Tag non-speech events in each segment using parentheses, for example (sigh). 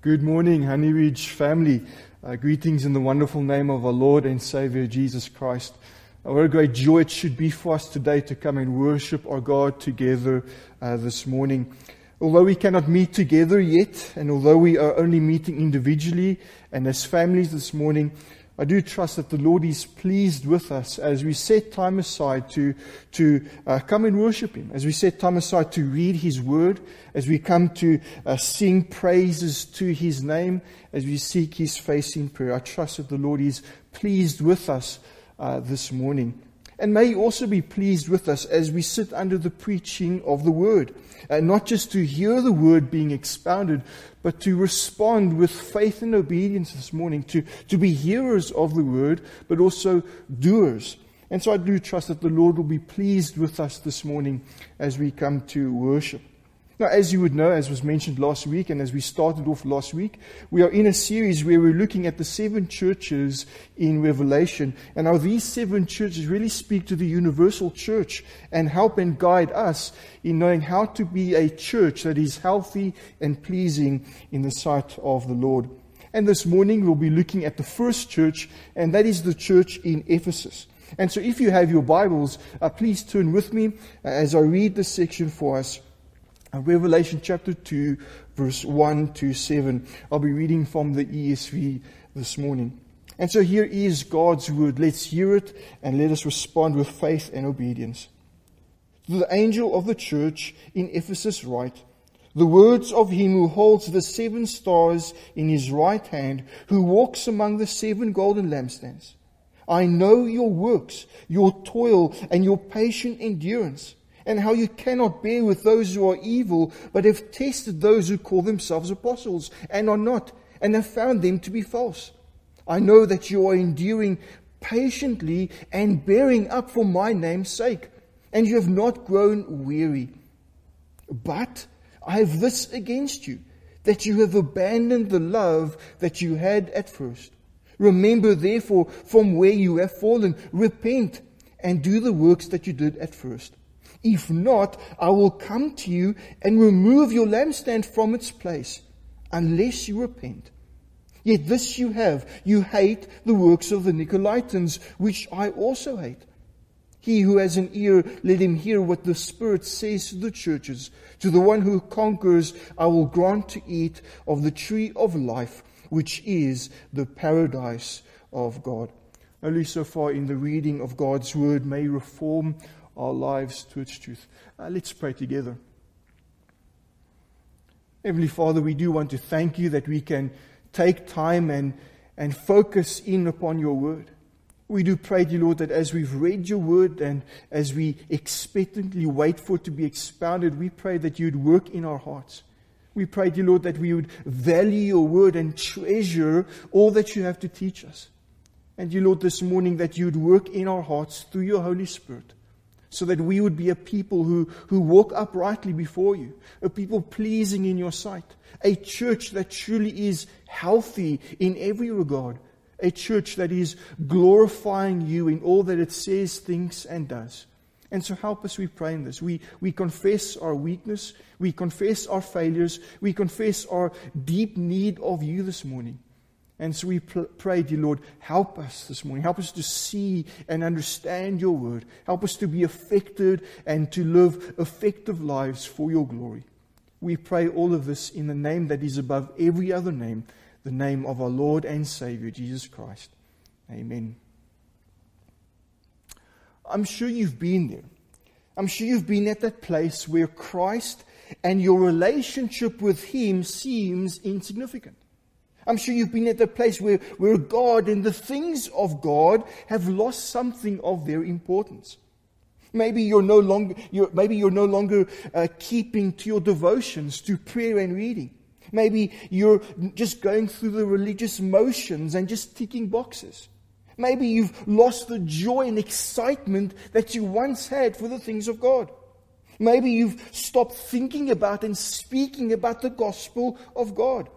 Good morning, Honey Ridge family. Uh, greetings in the wonderful name of our Lord and Savior Jesus Christ. Uh, what a great joy it should be for us today to come and worship our God together uh, this morning. Although we cannot meet together yet, and although we are only meeting individually and as families this morning, I do trust that the Lord is pleased with us as we set time aside to, to uh, come and worship Him, as we set time aside to read His Word, as we come to uh, sing praises to His name, as we seek His face in prayer. I trust that the Lord is pleased with us uh, this morning. And may He also be pleased with us as we sit under the preaching of the Word. Uh, not just to hear the Word being expounded, but to respond with faith and obedience this morning, to, to be hearers of the Word, but also doers. And so I do trust that the Lord will be pleased with us this morning as we come to worship. Now, as you would know, as was mentioned last week, and as we started off last week, we are in a series where we're looking at the seven churches in Revelation, and how these seven churches really speak to the universal church and help and guide us in knowing how to be a church that is healthy and pleasing in the sight of the Lord. And this morning we'll be looking at the first church, and that is the church in Ephesus. And so if you have your Bibles, uh, please turn with me as I read this section for us Uh, Revelation chapter 2, verse 1 to 7. I'll be reading from the ESV this morning. And so here is God's word. Let's hear it and let us respond with faith and obedience. To the angel of the church in Ephesus write, the words of him who holds the seven stars in his right hand, who walks among the seven golden lampstands. I know your works, your toil, and your patient endurance and how you cannot bear with those who are evil, but have tested those who call themselves apostles and are not, and have found them to be false. I know that you are enduring patiently and bearing up for my name's sake, and you have not grown weary. But I have this against you, that you have abandoned the love that you had at first. Remember therefore from where you have fallen, repent and do the works that you did at first. If not, I will come to you and remove your lampstand from its place, unless you repent. Yet this you have, you hate the works of the Nicolaitans, which I also hate. He who has an ear, let him hear what the Spirit says to the churches. To the one who conquers, I will grant to eat of the tree of life, which is the paradise of God. Only so far in the reading of God's word may reform our lives to its truth. Uh, let's pray together. Heavenly Father, we do want to thank you that we can take time and, and focus in upon your word. We do pray, dear Lord, that as we've read your word and as we expectantly wait for it to be expounded, we pray that you'd work in our hearts. We pray, dear Lord, that we would value your word and treasure all that you have to teach us. And, dear Lord, this morning that you'd work in our hearts through your Holy Spirit so that we would be a people who, who walk uprightly before you, a people pleasing in your sight, a church that truly is healthy in every regard, a church that is glorifying you in all that it says, thinks, and does. And so help us, we pray in this. We, we confess our weakness, we confess our failures, we confess our deep need of you this morning. And so we pray, dear Lord, help us this morning. Help us to see and understand your word. Help us to be affected and to live effective lives for your glory. We pray all of this in the name that is above every other name, the name of our Lord and Savior, Jesus Christ. Amen. I'm sure you've been there. I'm sure you've been at that place where Christ and your relationship with Him seems insignificant. I'm sure you've been at a place where, where God and the things of God have lost something of their importance. Maybe you're no longer, you're, maybe you're no longer uh, keeping to your devotions, to prayer and reading. Maybe you're just going through the religious motions and just ticking boxes. Maybe you've lost the joy and excitement that you once had for the things of God. Maybe you've stopped thinking about and speaking about the gospel of God.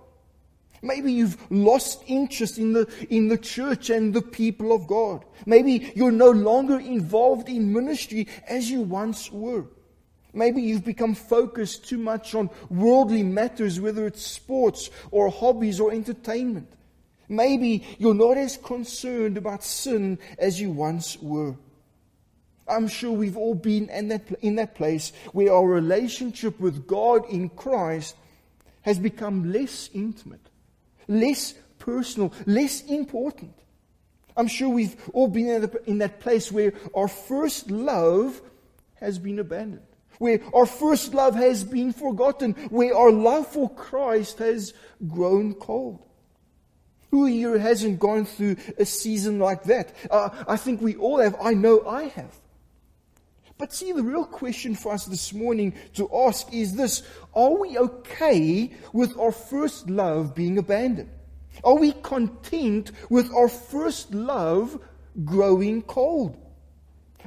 Maybe you've lost interest in the, in the church and the people of God. Maybe you're no longer involved in ministry as you once were. Maybe you've become focused too much on worldly matters, whether it's sports or hobbies or entertainment. Maybe you're not as concerned about sin as you once were. I'm sure we've all been in that, in that place where our relationship with God in Christ has become less intimate, less personal, less important. I'm sure we've all been in that place where our first love has been abandoned, where our first love has been forgotten, where our love for Christ has grown cold. Who here hasn't gone through a season like that? Uh, I think we all have. I know I have. But see, the real question for us this morning to ask is this Are we okay with our first love being abandoned? Are we content with our first love growing cold?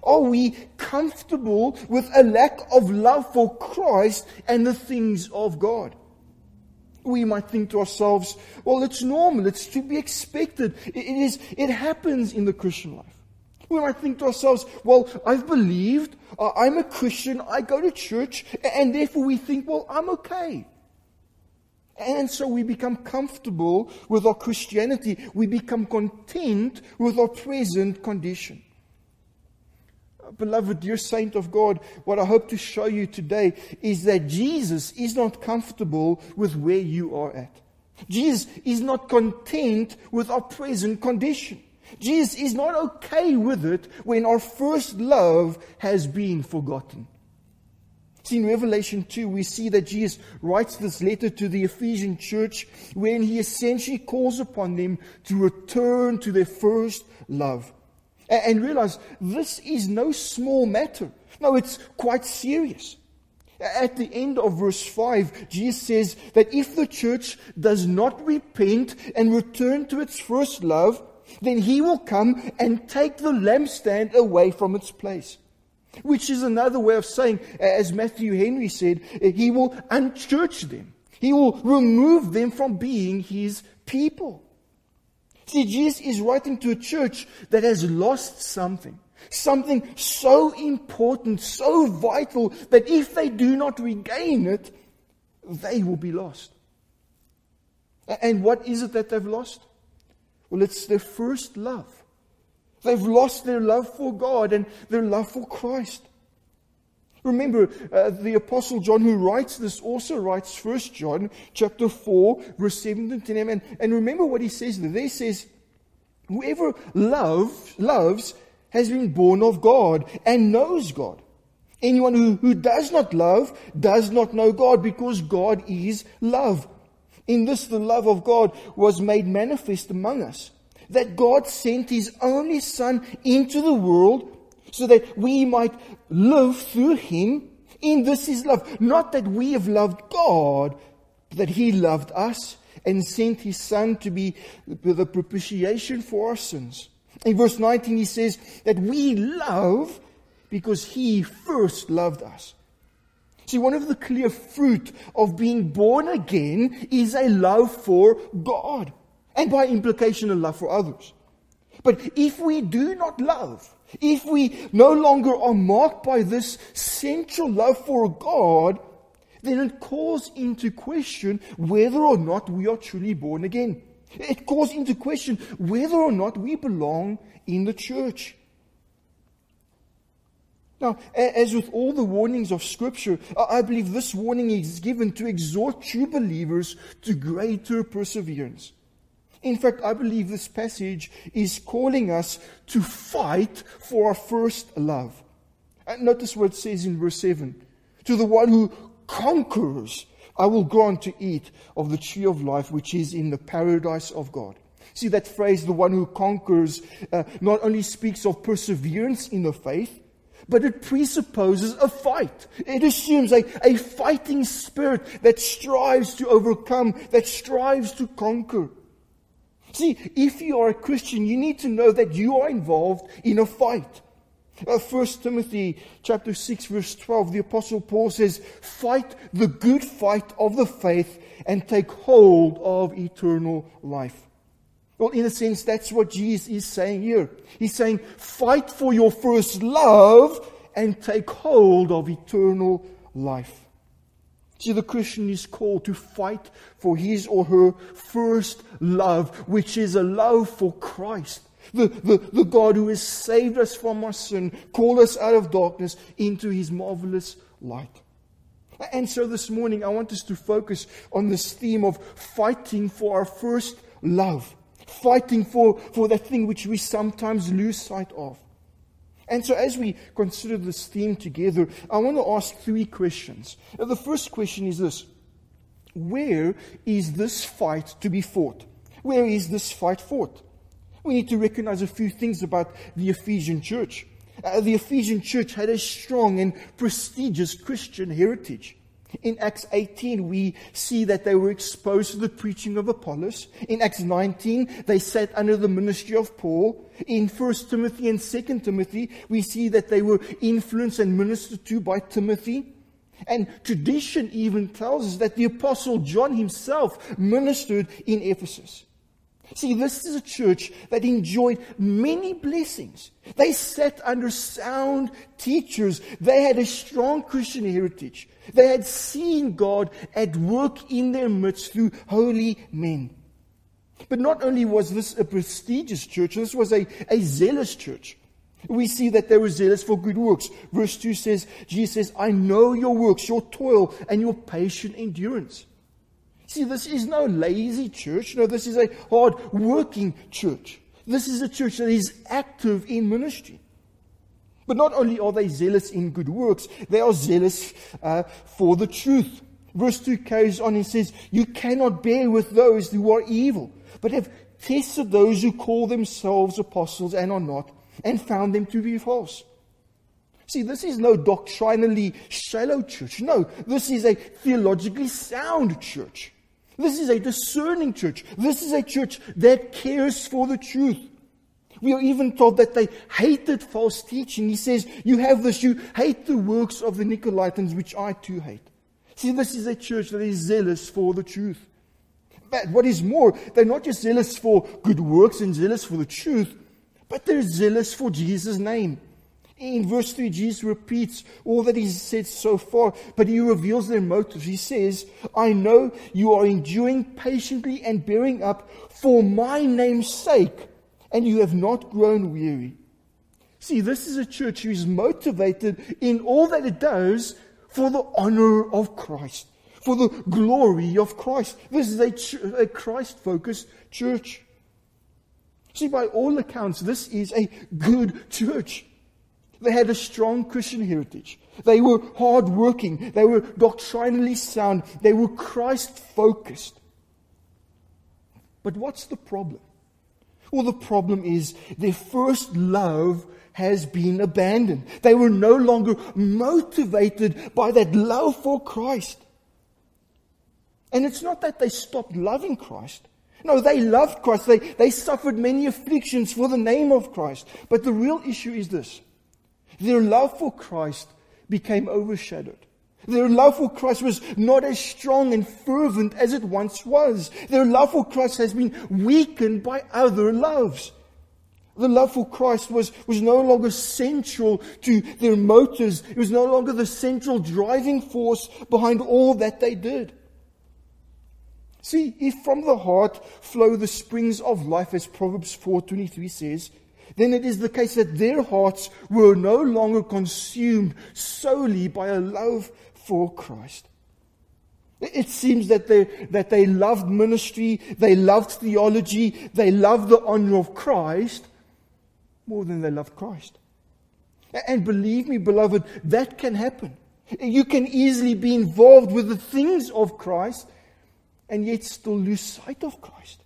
Are we comfortable with a lack of love for Christ and the things of God? We might think to ourselves, well, it's normal, it's to be expected. It is, it happens in the Christian life. We might think to ourselves, well, I've believed, uh, I'm a Christian, I go to church, and therefore we think, well, I'm okay. And so we become comfortable with our Christianity. We become content with our present condition. Uh, beloved, dear saint of God, what I hope to show you today is that Jesus is not comfortable with where you are at. Jesus is not content with our present condition. Jesus is not okay with it when our first love has been forgotten. See, in Revelation 2, we see that Jesus writes this letter to the Ephesian church when he essentially calls upon them to return to their first love. And realize this is no small matter. No, it's quite serious. At the end of verse 5, Jesus says that if the church does not repent and return to its first love, then he will come and take the lampstand away from its place. Which is another way of saying, as Matthew Henry said, eh, he will unchurch them. He will remove them from being his people. See, Jesus is writing to a church that has lost something. Something so important, so vital, that if they do not regain it, they will be lost. And what is it that they've lost? Well, it's their first love. They've lost their love for God and their love for Christ. Remember, uh, the apostle John who writes this also writes 1 John chapter 4, verse 7 to 10. And, and remember what he says there. He says, whoever love, loves has been born of God and knows God. Anyone who, who does not love does not know God because God is love. In this, the love of God was made manifest among us. That God sent His only Son into the world so that we might live through Him. In this is love. Not that we have loved God, but that He loved us and sent His Son to be the propitiation for our sins. In verse 19, He says that we love because He first loved us. See, one of the clear fruit of being born again is a love for God, and by implication, a love for others. But if we do not love, if we no longer are marked by this central love for God, then it calls into question whether or not we are truly born again. It calls into question whether or not we belong in the church. Now, as with all the warnings of Scripture, I believe this warning is given to exhort true believers to greater perseverance. In fact, I believe this passage is calling us to fight for our first love. And notice what it says in verse 7 To the one who conquers, I will grant to eat of the tree of life which is in the paradise of God. See that phrase, the one who conquers, uh, not only speaks of perseverance in the faith, but it presupposes a fight. It assumes a, a fighting spirit that strives to overcome, that strives to conquer. See, if you are a Christian, you need to know that you are involved in a fight. Uh, 1 Timothy chapter 6 verse 12, the apostle Paul says, fight the good fight of the faith and take hold of eternal life. Well, in a sense, that's what Jesus is saying here. He's saying, fight for your first love and take hold of eternal life. See, the Christian is called to fight for his or her first love, which is a love for Christ. The, the, the God who has saved us from our sin, called us out of darkness into his marvelous light. And so this morning, I want us to focus on this theme of fighting for our first love, fighting for, for that thing which we sometimes lose sight of. And so, as we consider this theme together, I want to ask three questions. The first question is this Where is this fight to be fought? Where is this fight fought? We need to recognize a few things about the Ephesian church. Uh, the Ephesian church had a strong and prestigious Christian heritage. In Acts 18, we see that they were exposed to the preaching of Apollos. In Acts 19, they sat under the ministry of Paul. In 1 Timothy and 2 Timothy, we see that they were influenced and ministered to by Timothy. And tradition even tells us that the apostle John himself ministered in Ephesus. See, this is a church that enjoyed many blessings. They sat under sound teachers. They had a strong Christian heritage. They had seen God at work in their midst through holy men. But not only was this a prestigious church, this was a, a zealous church. We see that they were zealous for good works. Verse 2 says, Jesus says, I know your works, your toil, and your patient endurance. See, this is no lazy church. No, this is a hard working church. This is a church that is active in ministry. But not only are they zealous in good works, they are zealous uh, for the truth. Verse 2 carries on and says, You cannot bear with those who are evil, but have tested those who call themselves apostles and are not, and found them to be false. See, this is no doctrinally shallow church. No, this is a theologically sound church. This is a discerning church. This is a church that cares for the truth. We are even told that they hated false teaching. He says, You have this, you hate the works of the Nicolaitans, which I too hate. See, this is a church that is zealous for the truth. But what is more, they're not just zealous for good works and zealous for the truth, but they're zealous for Jesus' name. In verse 3, Jesus repeats all that he's said so far, but he reveals their motives. He says, I know you are enduring patiently and bearing up for my name's sake, and you have not grown weary. See, this is a church who is motivated in all that it does for the honor of Christ, for the glory of Christ. This is a, ch- a Christ focused church. See, by all accounts, this is a good church. They had a strong Christian heritage. They were hardworking. They were doctrinally sound. They were Christ focused. But what's the problem? Well, the problem is their first love has been abandoned. They were no longer motivated by that love for Christ. And it's not that they stopped loving Christ. No, they loved Christ. They, they suffered many afflictions for the name of Christ. But the real issue is this their love for Christ became overshadowed. Their love for Christ was not as strong and fervent as it once was. Their love for Christ has been weakened by other loves. The love for Christ was, was no longer central to their motives. It was no longer the central driving force behind all that they did. See, if from the heart flow the springs of life, as Proverbs 4.23 says, then it is the case that their hearts were no longer consumed solely by a love for Christ. It seems that they, that they loved ministry, they loved theology, they loved the honor of Christ more than they loved Christ. And believe me, beloved, that can happen. You can easily be involved with the things of Christ and yet still lose sight of Christ.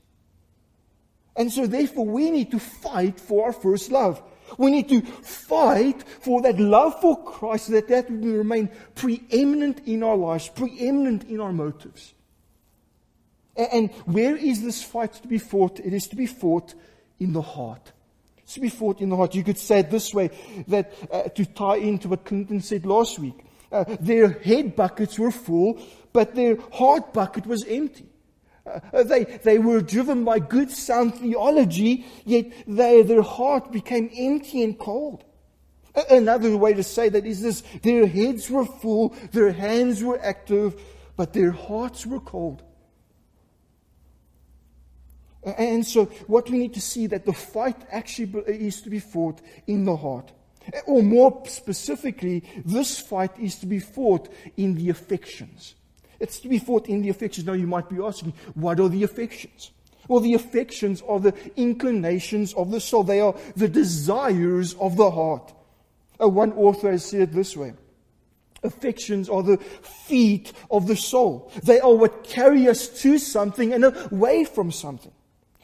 And so, therefore, we need to fight for our first love. We need to fight for that love for Christ that that will remain preeminent in our lives, preeminent in our motives. And where is this fight to be fought? It is to be fought in the heart. It's to be fought in the heart. You could say it this way that uh, to tie into what Clinton said last week. Uh, their head buckets were full, but their heart bucket was empty. Uh, they, they were driven by good sound theology, yet they, their heart became empty and cold. Another way to say that is this their heads were full, their hands were active, but their hearts were cold. And so, what we need to see that the fight actually is to be fought in the heart. Or more specifically, this fight is to be fought in the affections. It's to be fought in the affections. Now, you might be asking, what are the affections? Well, the affections are the inclinations of the soul, they are the desires of the heart. Uh, one author has said it this way Affections are the feet of the soul, they are what carry us to something and away from something.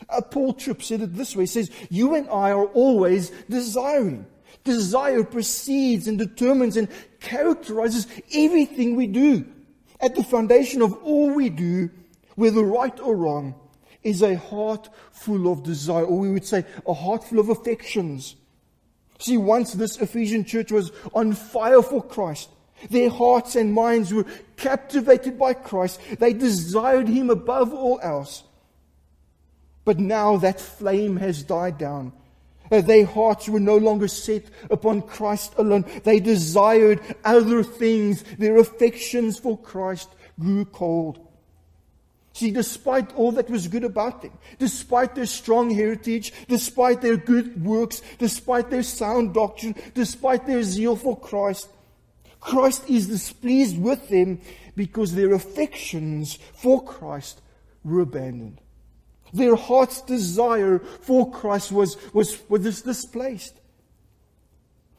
Uh, Paul Tripp said it this way he says, You and I are always desiring. Desire precedes and determines and characterizes everything we do. At the foundation of all we do, whether right or wrong, is a heart full of desire, or we would say a heart full of affections. See, once this Ephesian church was on fire for Christ. Their hearts and minds were captivated by Christ. They desired Him above all else. But now that flame has died down. Uh, their hearts were no longer set upon Christ alone. They desired other things. Their affections for Christ grew cold. See, despite all that was good about them, despite their strong heritage, despite their good works, despite their sound doctrine, despite their zeal for Christ, Christ is displeased with them because their affections for Christ were abandoned. Their heart's desire for Christ was, was, was displaced.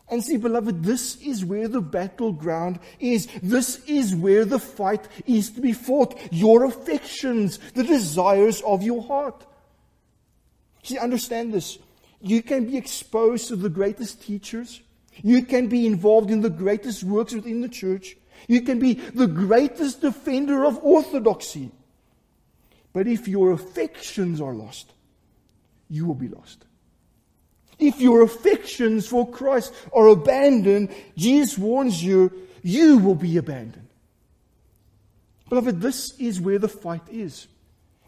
And see, beloved, this is where the battleground is. This is where the fight is to be fought. Your affections, the desires of your heart. See, understand this. You can be exposed to the greatest teachers. You can be involved in the greatest works within the church. You can be the greatest defender of orthodoxy. But if your affections are lost, you will be lost. If your affections for Christ are abandoned, Jesus warns you, you will be abandoned. Beloved, this is where the fight is.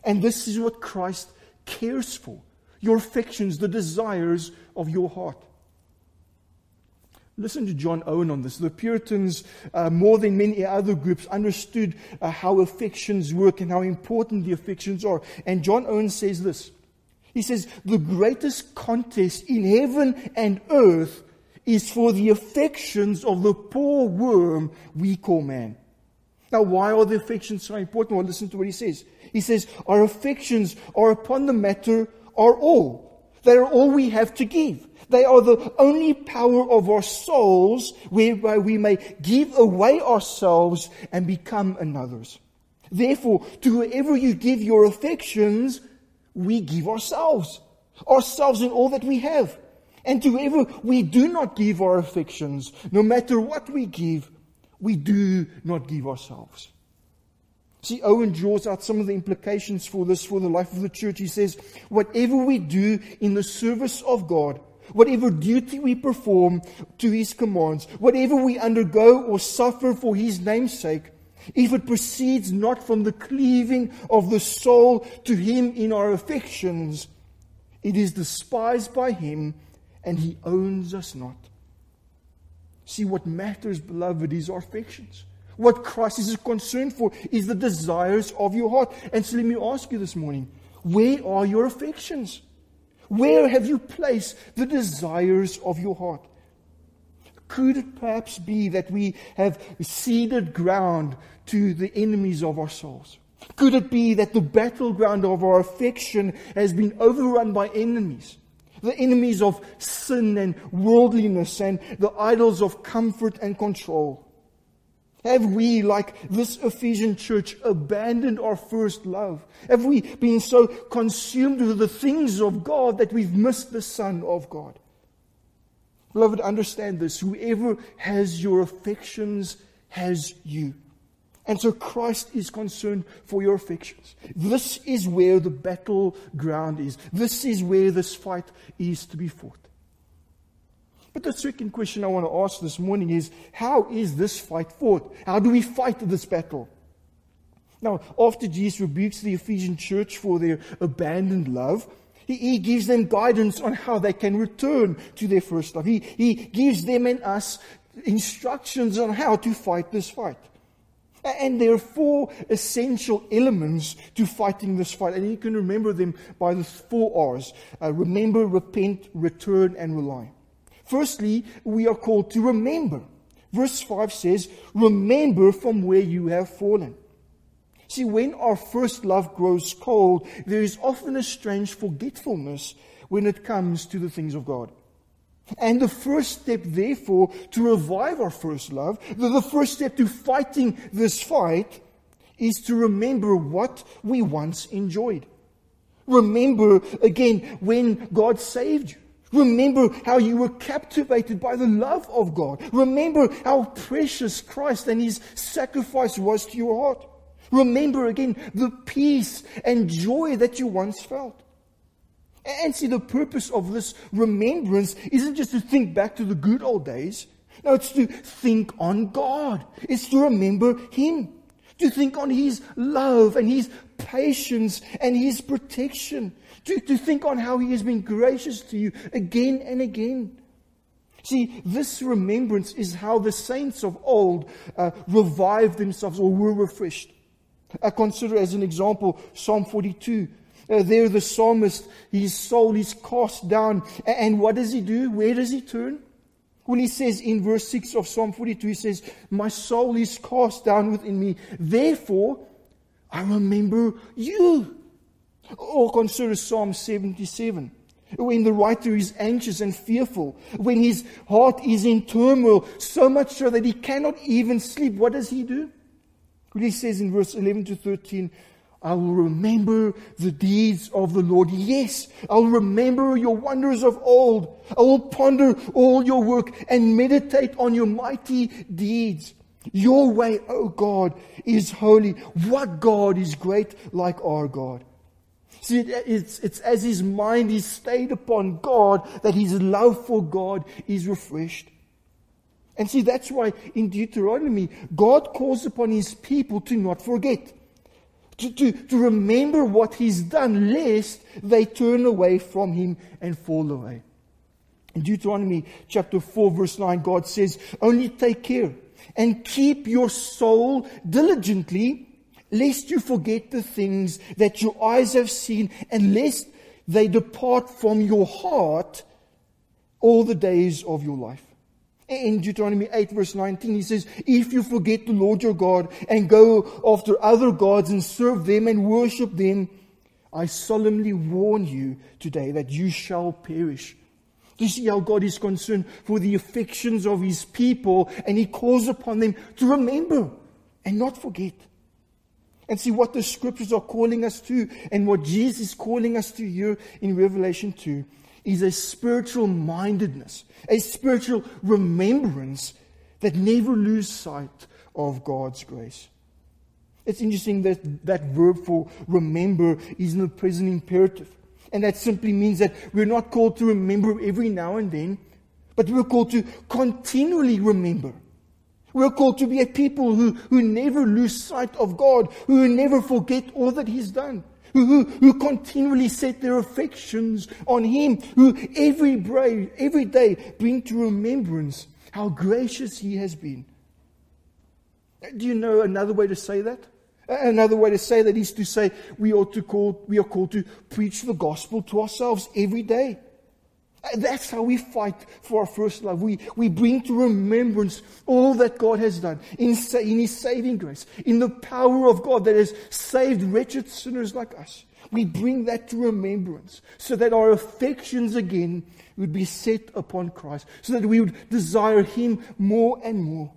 And this is what Christ cares for your affections, the desires of your heart. Listen to John Owen on this. The Puritans, uh, more than many other groups, understood uh, how affections work and how important the affections are. And John Owen says this he says, the greatest contest in heaven and earth is for the affections of the poor worm we call man. Now, why are the affections so important? Well, listen to what he says. He says, Our affections are upon the matter are all. They are all we have to give. They are the only power of our souls whereby we may give away ourselves and become another's. Therefore, to whoever you give your affections, we give ourselves, ourselves in all that we have. And to whoever we do not give our affections, no matter what we give, we do not give ourselves. See, Owen draws out some of the implications for this for the life of the church. He says, whatever we do in the service of God, whatever duty we perform to His commands, whatever we undergo or suffer for His name's sake, if it proceeds not from the cleaving of the soul to Him in our affections, it is despised by Him and He owns us not. See, what matters, beloved, is our affections. What Christ is concerned for is the desires of your heart. And so let me ask you this morning where are your affections? Where have you placed the desires of your heart? Could it perhaps be that we have ceded ground to the enemies of our souls? Could it be that the battleground of our affection has been overrun by enemies? The enemies of sin and worldliness and the idols of comfort and control. Have we, like this Ephesian church, abandoned our first love? Have we been so consumed with the things of God that we've missed the Son of God? Beloved, understand this. Whoever has your affections has you. And so Christ is concerned for your affections. This is where the battleground is. This is where this fight is to be fought. But the second question I want to ask this morning is how is this fight fought? How do we fight this battle? Now, after Jesus rebukes the Ephesian church for their abandoned love, He, he gives them guidance on how they can return to their first love. He, he gives them and us instructions on how to fight this fight. And there are four essential elements to fighting this fight. And you can remember them by the four R's. Uh, remember, repent, return, and rely. Firstly, we are called to remember. Verse 5 says, remember from where you have fallen. See, when our first love grows cold, there is often a strange forgetfulness when it comes to the things of God. And the first step, therefore, to revive our first love, the first step to fighting this fight, is to remember what we once enjoyed. Remember again when God saved you. Remember how you were captivated by the love of God. Remember how precious Christ and His sacrifice was to your heart. Remember again the peace and joy that you once felt. And see, the purpose of this remembrance isn't just to think back to the good old days. No, it's to think on God. It's to remember Him. To think on His love and His patience and His protection. To, to think on how He has been gracious to you again and again. See, this remembrance is how the saints of old uh, revived themselves or were refreshed. I consider as an example Psalm 42. Uh, there, the psalmist, his soul is cast down. And what does he do? Where does he turn? When he says in verse 6 of Psalm 42, he says, My soul is cast down within me. Therefore, I remember you. Or consider Psalm 77. When the writer is anxious and fearful, when his heart is in turmoil, so much so that he cannot even sleep, what does he do? He says in verse 11 to 13, I will remember the deeds of the Lord. Yes, I'll remember your wonders of old. I will ponder all your work and meditate on your mighty deeds. Your way, O God, is holy. What God is great like our God? See, it's, it's as his mind is stayed upon God that his love for God is refreshed. And see, that's why in Deuteronomy, God calls upon his people to not forget, to, to, to remember what he's done, lest they turn away from him and fall away. In Deuteronomy chapter 4, verse 9, God says, Only take care and keep your soul diligently, lest you forget the things that your eyes have seen, and lest they depart from your heart all the days of your life. In Deuteronomy 8 verse 19, he says, If you forget the Lord your God and go after other gods and serve them and worship them, I solemnly warn you today that you shall perish. You see how God is concerned for the affections of his people and he calls upon them to remember and not forget? And see what the scriptures are calling us to and what Jesus is calling us to here in Revelation 2 is a spiritual mindedness, a spiritual remembrance that never lose sight of God's grace. It's interesting that that verb for remember is in the present imperative. And that simply means that we're not called to remember every now and then, but we're called to continually remember. We're called to be a people who, who never lose sight of God, who never forget all that He's done who, who continually set their affections on Him, who every, day, every day bring to remembrance how gracious He has been. Do you know another way to say that? Another way to say that is to say we ought to call, we are called to preach the gospel to ourselves every day. That's how we fight for our first love. We, we bring to remembrance all that God has done in, in His saving grace, in the power of God that has saved wretched sinners like us. We bring that to remembrance so that our affections again would be set upon Christ, so that we would desire Him more and more.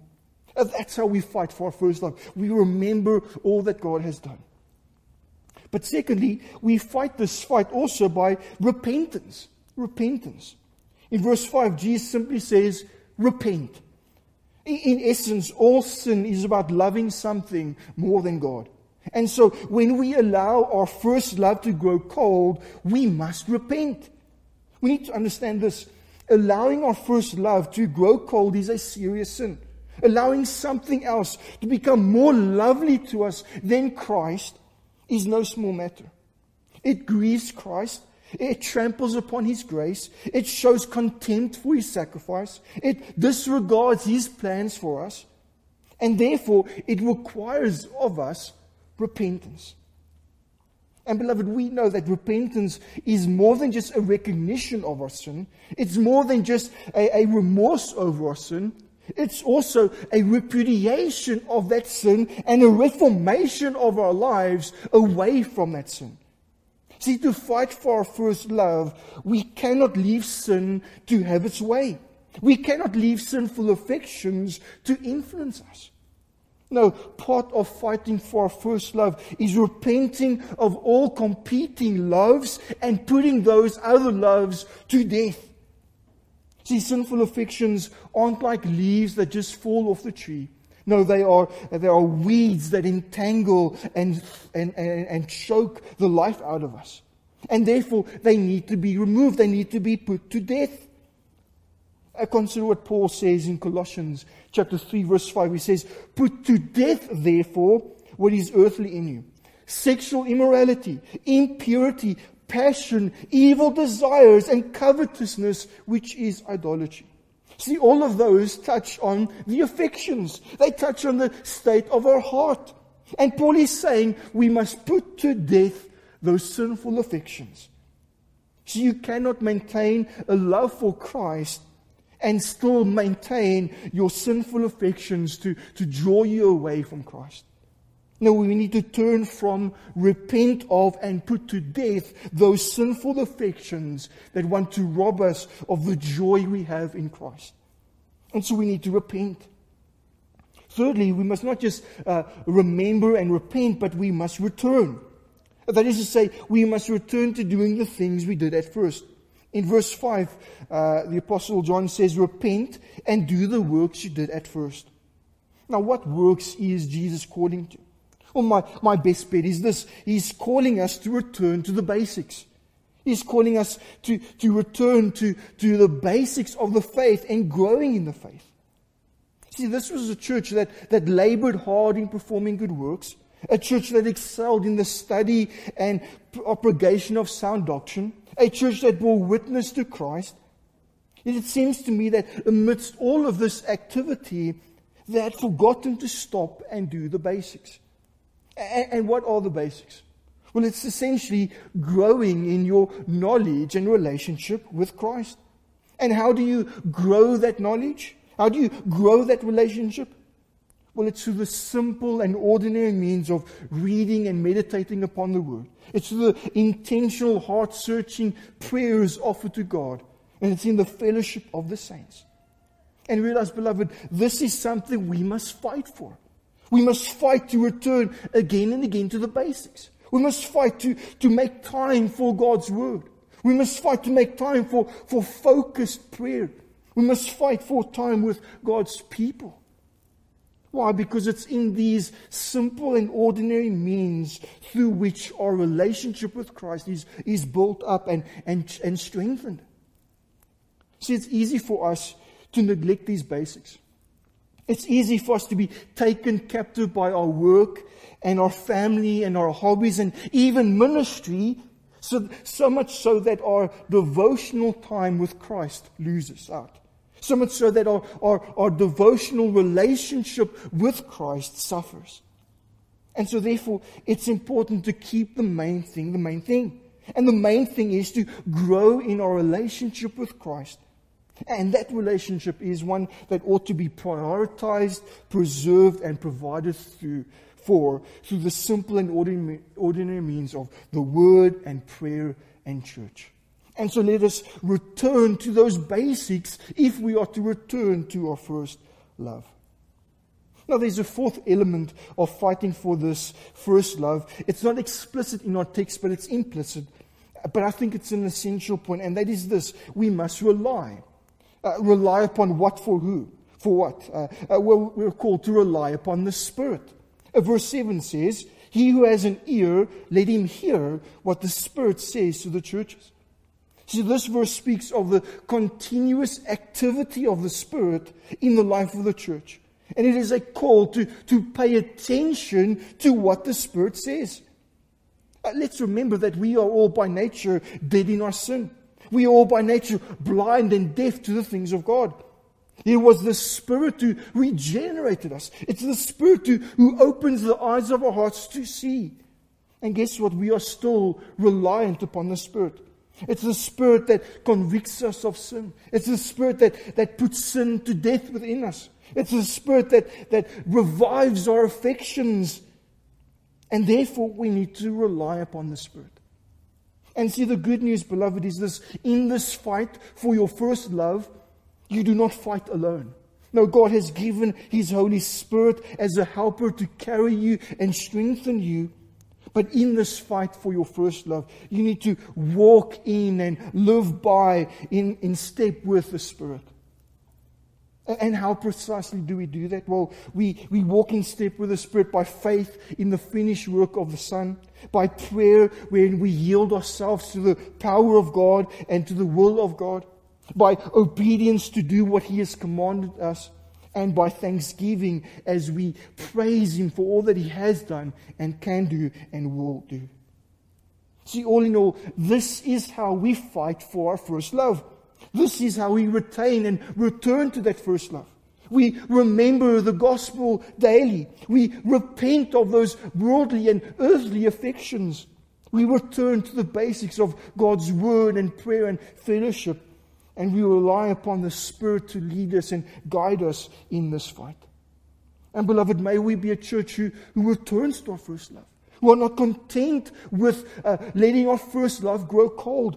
Uh, that's how we fight for our first love. We remember all that God has done. But secondly, we fight this fight also by repentance repentance. In verse 5, Jesus simply says, repent. In essence, all sin is about loving something more than God. And so when we allow our first love to grow cold, we must repent. We need to understand this. Allowing our first love to grow cold is a serious sin. Allowing something else to become more lovely to us than Christ is no small matter. It grieves Christ It tramples upon His grace. It shows contempt for His sacrifice. It disregards His plans for us. And therefore, it requires of us repentance. And beloved, we know that repentance is more than just a recognition of our sin. It's more than just a, a, remorse over our sin. It's also a repudiation of that sin and a reformation of our lives away from that sin. See, to fight for our first love, we cannot leave sin to have its way. We cannot leave sinful affections to influence us. No, part of fighting for our first love is repenting of all competing loves and putting those other loves to death. See, sinful affections aren't like leaves that just fall off the tree. No, they are, they are weeds that entangle and, and, and, and choke the life out of us. And therefore, they need to be removed. They need to be put to death. I consider what Paul says in Colossians chapter 3, verse 5. He says, Put to death, therefore, what is earthly in you sexual immorality, impurity, passion, evil desires, and covetousness, which is idolatry. See, all of those touch on the affections. They touch on the state of our heart. And Paul is saying we must put to death those sinful affections. See, you cannot maintain a love for Christ and still maintain your sinful affections to, to draw you away from Christ. No, we need to turn from, repent of, and put to death those sinful affections that want to rob us of the joy we have in Christ. And so we need to repent. Thirdly, we must not just uh, remember and repent, but we must return. That is to say, we must return to doing the things we did at first. In verse 5, uh, the Apostle John says, Repent and do the works you did at first. Now, what works is Jesus calling to? Well, my, my best bet is this He's calling us to return to the basics. He's calling us to, to return to, to the basics of the faith and growing in the faith. See, this was a church that, that labored hard in performing good works, a church that excelled in the study and propagation of sound doctrine, a church that bore witness to Christ. It seems to me that amidst all of this activity, they had forgotten to stop and do the basics. And, and what are the basics? Well, it's essentially growing in your knowledge and relationship with Christ. And how do you grow that knowledge? How do you grow that relationship? Well, it's through the simple and ordinary means of reading and meditating upon the Word. It's through the intentional, heart searching prayers offered to God. And it's in the fellowship of the saints. And realize, beloved, this is something we must fight for. We must fight to return again and again to the basics. We must fight to, to make time for God's Word. We must fight to make time for, for focused prayer. We must fight for time with God's people. Why? Because it's in these simple and ordinary means through which our relationship with Christ is, is built up and, and, and strengthened. See, it's easy for us to neglect these basics. It's easy for us to be taken captive by our work and our family and our hobbies and even ministry, so, so much so that our devotional time with Christ loses out. So much so that our, our, our devotional relationship with Christ suffers. And so therefore, it's important to keep the main thing the main thing. And the main thing is to grow in our relationship with Christ and that relationship is one that ought to be prioritized, preserved, and provided through for through the simple and ordinary, ordinary means of the word and prayer and church. And so let us return to those basics if we are to return to our first love. Now, there's a fourth element of fighting for this first love. It's not explicit in our text, but it's implicit. But I think it's an essential point, and that is this we must rely. Uh, rely upon what for who? For what? Uh, uh, well, we're called to rely upon the Spirit. Uh, verse 7 says, He who has an ear, let him hear what the Spirit says to the churches. See, this verse speaks of the continuous activity of the Spirit in the life of the church. And it is a call to, to pay attention to what the Spirit says. Uh, let's remember that we are all by nature dead in our sin. We are all by nature blind and deaf to the things of God. It was the Spirit who regenerated us. It's the Spirit who, who opens the eyes of our hearts to see. And guess what? We are still reliant upon the Spirit. It's the Spirit that convicts us of sin. It's the Spirit that, that puts sin to death within us. It's the Spirit that, that revives our affections. And therefore, we need to rely upon the Spirit. And see, the good news, beloved, is this in this fight for your first love, you do not fight alone. No, God has given His Holy Spirit as a helper to carry you and strengthen you. But in this fight for your first love, you need to walk in and live by in, in step with the Spirit. And how precisely do we do that? Well, we, we walk in step with the Spirit by faith in the finished work of the Son, by prayer when we yield ourselves to the power of God and to the will of God by obedience to do what He has commanded us, and by thanksgiving as we praise Him for all that He has done and can do and will do. See, all in all, this is how we fight for our first love. This is how we retain and return to that first love. We remember the gospel daily. We repent of those worldly and earthly affections. We return to the basics of God's word and prayer and fellowship and we rely upon the Spirit to lead us and guide us in this fight. And beloved, may we be a church who, who returns to our first love, who are not content with uh, letting our first love grow cold,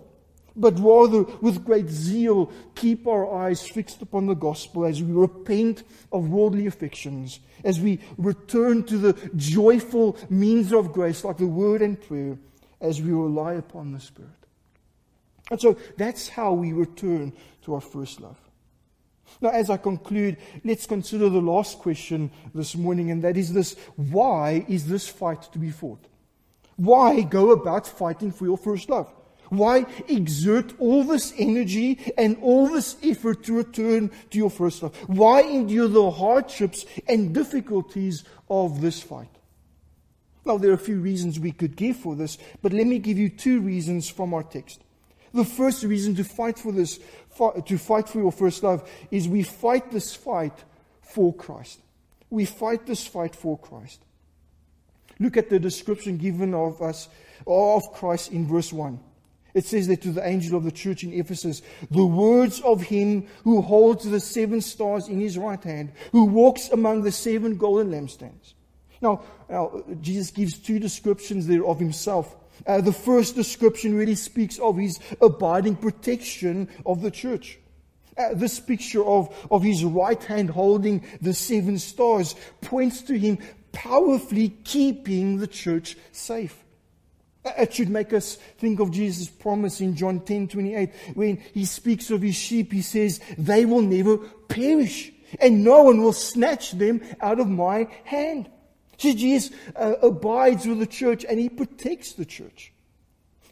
but rather with great zeal keep our eyes fixed upon the gospel as we repent of worldly affections, as we return to the joyful means of grace like the word and prayer, as we rely upon the Spirit. And so that's how we return to our first love. Now, as I conclude, let's consider the last question this morning, and that is this why is this fight to be fought? Why go about fighting for your first love? Why exert all this energy and all this effort to return to your first love? Why endure the hardships and difficulties of this fight? Now, there are a few reasons we could give for this, but let me give you two reasons from our text. The first reason to fight for this, to fight for your first love, is we fight this fight for Christ. We fight this fight for Christ. Look at the description given of us, of Christ in verse 1. It says that to the angel of the church in Ephesus, the words of him who holds the seven stars in his right hand, who walks among the seven golden lampstands. Now, now Jesus gives two descriptions there of himself. Uh, the first description really speaks of his abiding protection of the church. Uh, this picture of, of his right hand holding the seven stars points to him powerfully keeping the church safe. It should make us think of Jesus' promise in John 10 28. When he speaks of his sheep, he says, They will never perish, and no one will snatch them out of my hand. See, Jesus uh, abides with the church and he protects the church.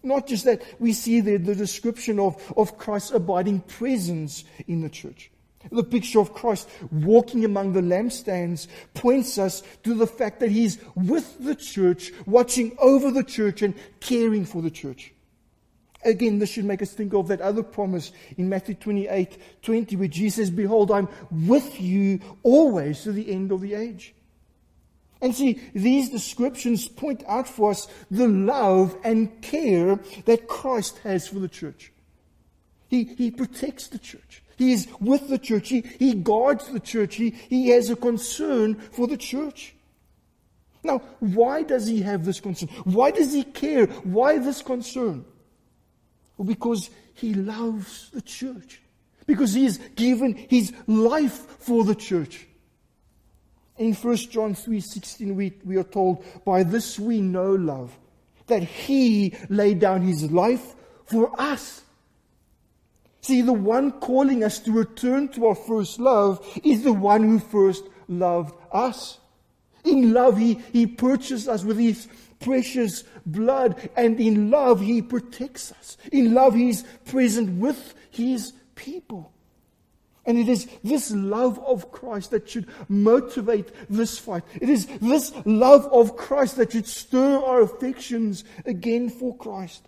Not just that, we see there the description of, of Christ's abiding presence in the church. The picture of Christ walking among the lampstands points us to the fact that he's with the church, watching over the church and caring for the church. Again, this should make us think of that other promise in Matthew 28 20, where Jesus says, Behold, I'm with you always to the end of the age. And see, these descriptions point out for us the love and care that Christ has for the church. He, he protects the church. He is with the church. He, he guards the church. He, he has a concern for the church. Now, why does he have this concern? Why does he care? Why this concern? Well, because he loves the church. Because he has given his life for the church. In 1 John 3:16 we, we are told, by this we know love, that he laid down his life for us. See, the one calling us to return to our first love is the one who first loved us. In love, he, he purchased us with his precious blood, and in love, he protects us. In love, he's present with his people. And it is this love of Christ that should motivate this fight. It is this love of Christ that should stir our affections again for Christ.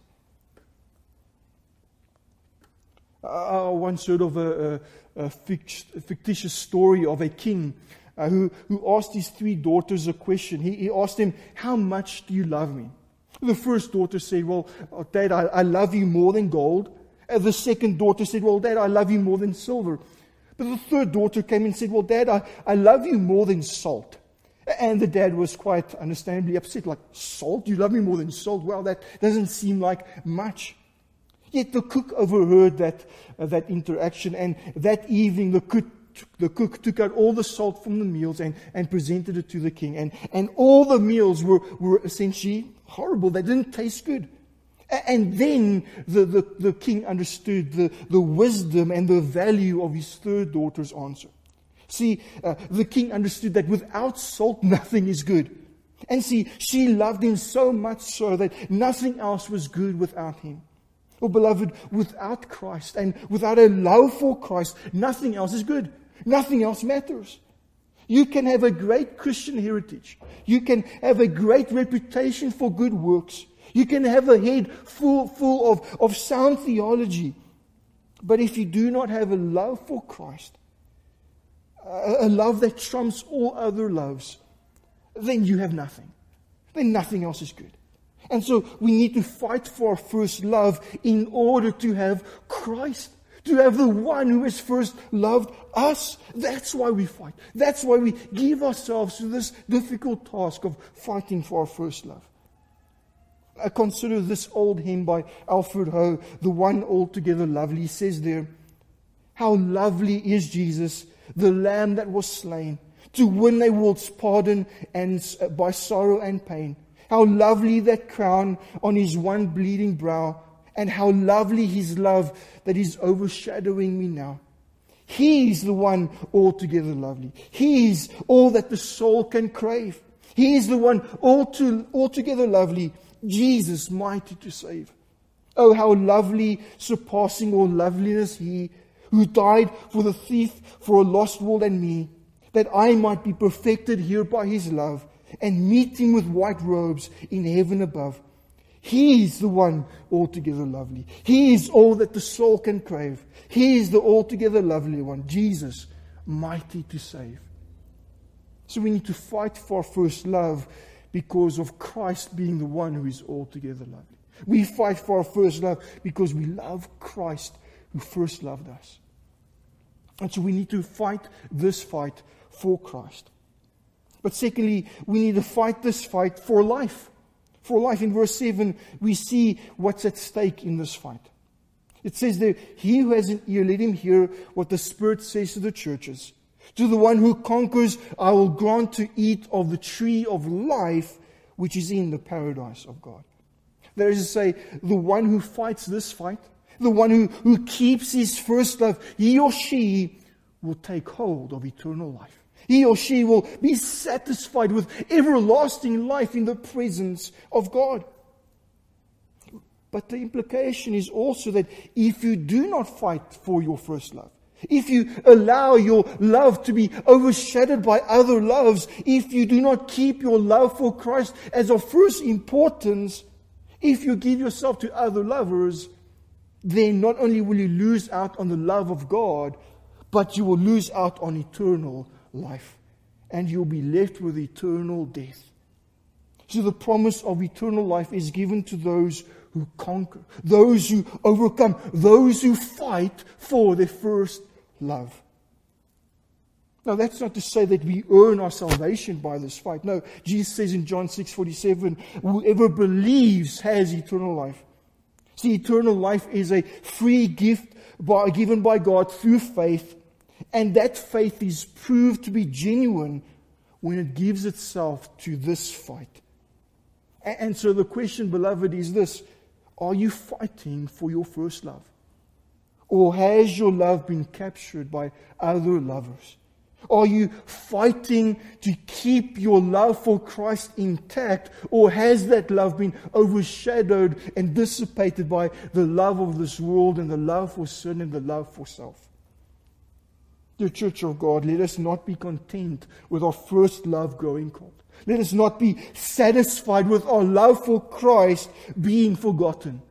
Uh, I once heard of a, a, a fictitious story of a king uh, who, who asked his three daughters a question. He, he asked them, How much do you love me? The first daughter said, Well, oh, Dad, I, I love you more than gold. And the second daughter said, Well, Dad, I love you more than silver. But the third daughter came and said, Well, Dad, I, I love you more than salt. And the dad was quite understandably upset, like, Salt? You love me more than salt? Well, that doesn't seem like much. Yet the cook overheard that, uh, that interaction, and that evening the cook, the cook took out all the salt from the meals and, and presented it to the king. And, and all the meals were, were essentially horrible. They didn't taste good. And then the, the, the king understood the, the wisdom and the value of his third daughter's answer. See, uh, the king understood that without salt, (laughs) nothing is good. And see, she loved him so much so that nothing else was good without him. Oh, beloved, without Christ and without a love for Christ, nothing else is good. Nothing else matters. You can have a great Christian heritage. You can have a great reputation for good works. You can have a head full, full of, of sound theology. But if you do not have a love for Christ, a, a love that trumps all other loves, then you have nothing. Then nothing else is good. And so we need to fight for first love in order to have Christ, to have the one who has first loved us. That's why we fight. That's why we give ourselves to this difficult task of fighting for our first love. I consider this old hymn by Alfred Ho, the one altogether lovely. He says there, How lovely is Jesus, the Lamb that was slain, to win a world's pardon and uh, by sorrow and pain. How lovely that crown on his one bleeding brow, and how lovely his love that is overshadowing me now. He is the one altogether lovely. He is all that the soul can crave. He is the one altogether lovely Jesus mighty to save. Oh, how lovely, surpassing all loveliness he who died for the thief, for a lost world and me, that I might be perfected here by his love and meet him with white robes in heaven above. He is the one altogether lovely. He is all that the soul can crave. He is the altogether lovely one, Jesus, mighty to save. So we need to fight for first love because of Christ being the one who is altogether lovely. We fight for our first love because we love Christ who first loved us. And so we need to fight this fight for Christ. But secondly, we need to fight this fight for life. For life. In verse 7, we see what's at stake in this fight. It says there, He who has an ear, let him hear what the Spirit says to the churches. To the one who conquers, I will grant to eat of the tree of life, which is in the paradise of God. That is to say, the one who fights this fight, the one who, who keeps his first love, he or she will take hold of eternal life. He or she will be satisfied with everlasting life in the presence of God. But the implication is also that if you do not fight for your first love, if you allow your love to be overshadowed by other loves, if you do not keep your love for Christ as of first importance, if you give yourself to other lovers, then not only will you lose out on the love of God, but you will lose out on eternal life. And you'll be left with eternal death. So the promise of eternal life is given to those who conquer, those who overcome, those who fight for their first love. Now that's not to say that we earn our salvation by this fight. No, Jesus says in John 6:47, whoever believes has eternal life. See, eternal life is a free gift by, given by God through faith, and that faith is proved to be genuine when it gives itself to this fight. And, so the question, beloved, is this: Are you fighting for your first love? Or has your love been captured by other lovers? Are you fighting to keep your love for Christ intact? Or has that love been overshadowed and dissipated by the love of this world and the love for sin and the love for self? Dear Church of God, let us not be content with our first love growing cold. Let us not be satisfied with our love for Christ being forgotten.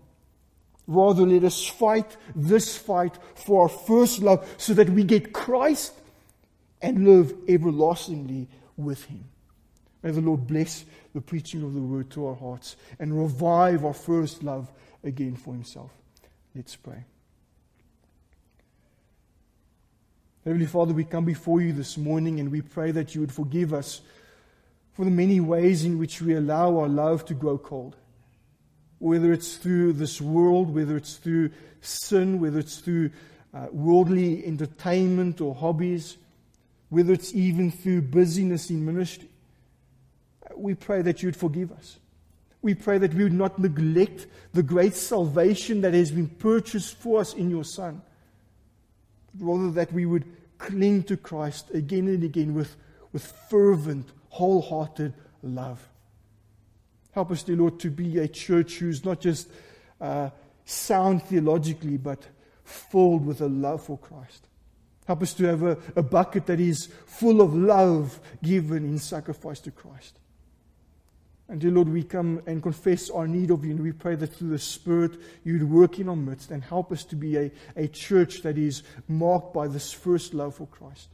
Rather, let us fight this fight for our first love so that we get Christ and live everlastingly with Him. May the Lord bless the preaching of the word to our hearts and revive our first love again for Himself. Let's pray. Heavenly Father, we come before you this morning and we pray that you would forgive us for the many ways in which we allow our love to grow cold. Whether it's through this world, whether it's through sin, whether it's through uh, worldly entertainment or hobbies, whether it's even through busyness in ministry. We pray that you'd forgive us. We pray that we would not neglect the great salvation that has been purchased for us in your Son rather that we would cling to Christ again and again with, with fervent, wholehearted love. Help us, dear Lord, to be a church who's not just uh, sound theologically, but filled with a love for Christ. Help us to have a, a bucket that is full of love given in sacrifice to Christ. And dear Lord, we come and confess our need of you, and we pray that through the Spirit you'd work in our midst and help us to be a, a church that is marked by this first love for Christ,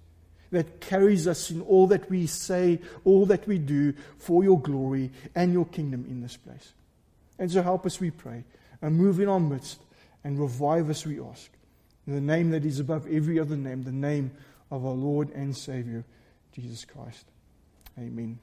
that carries us in all that we say, all that we do for your glory and your kingdom in this place. And so help us, we pray, and move in our midst and revive us, we ask. In the name that is above every other name, the name of our Lord and Savior, Jesus Christ. Amen.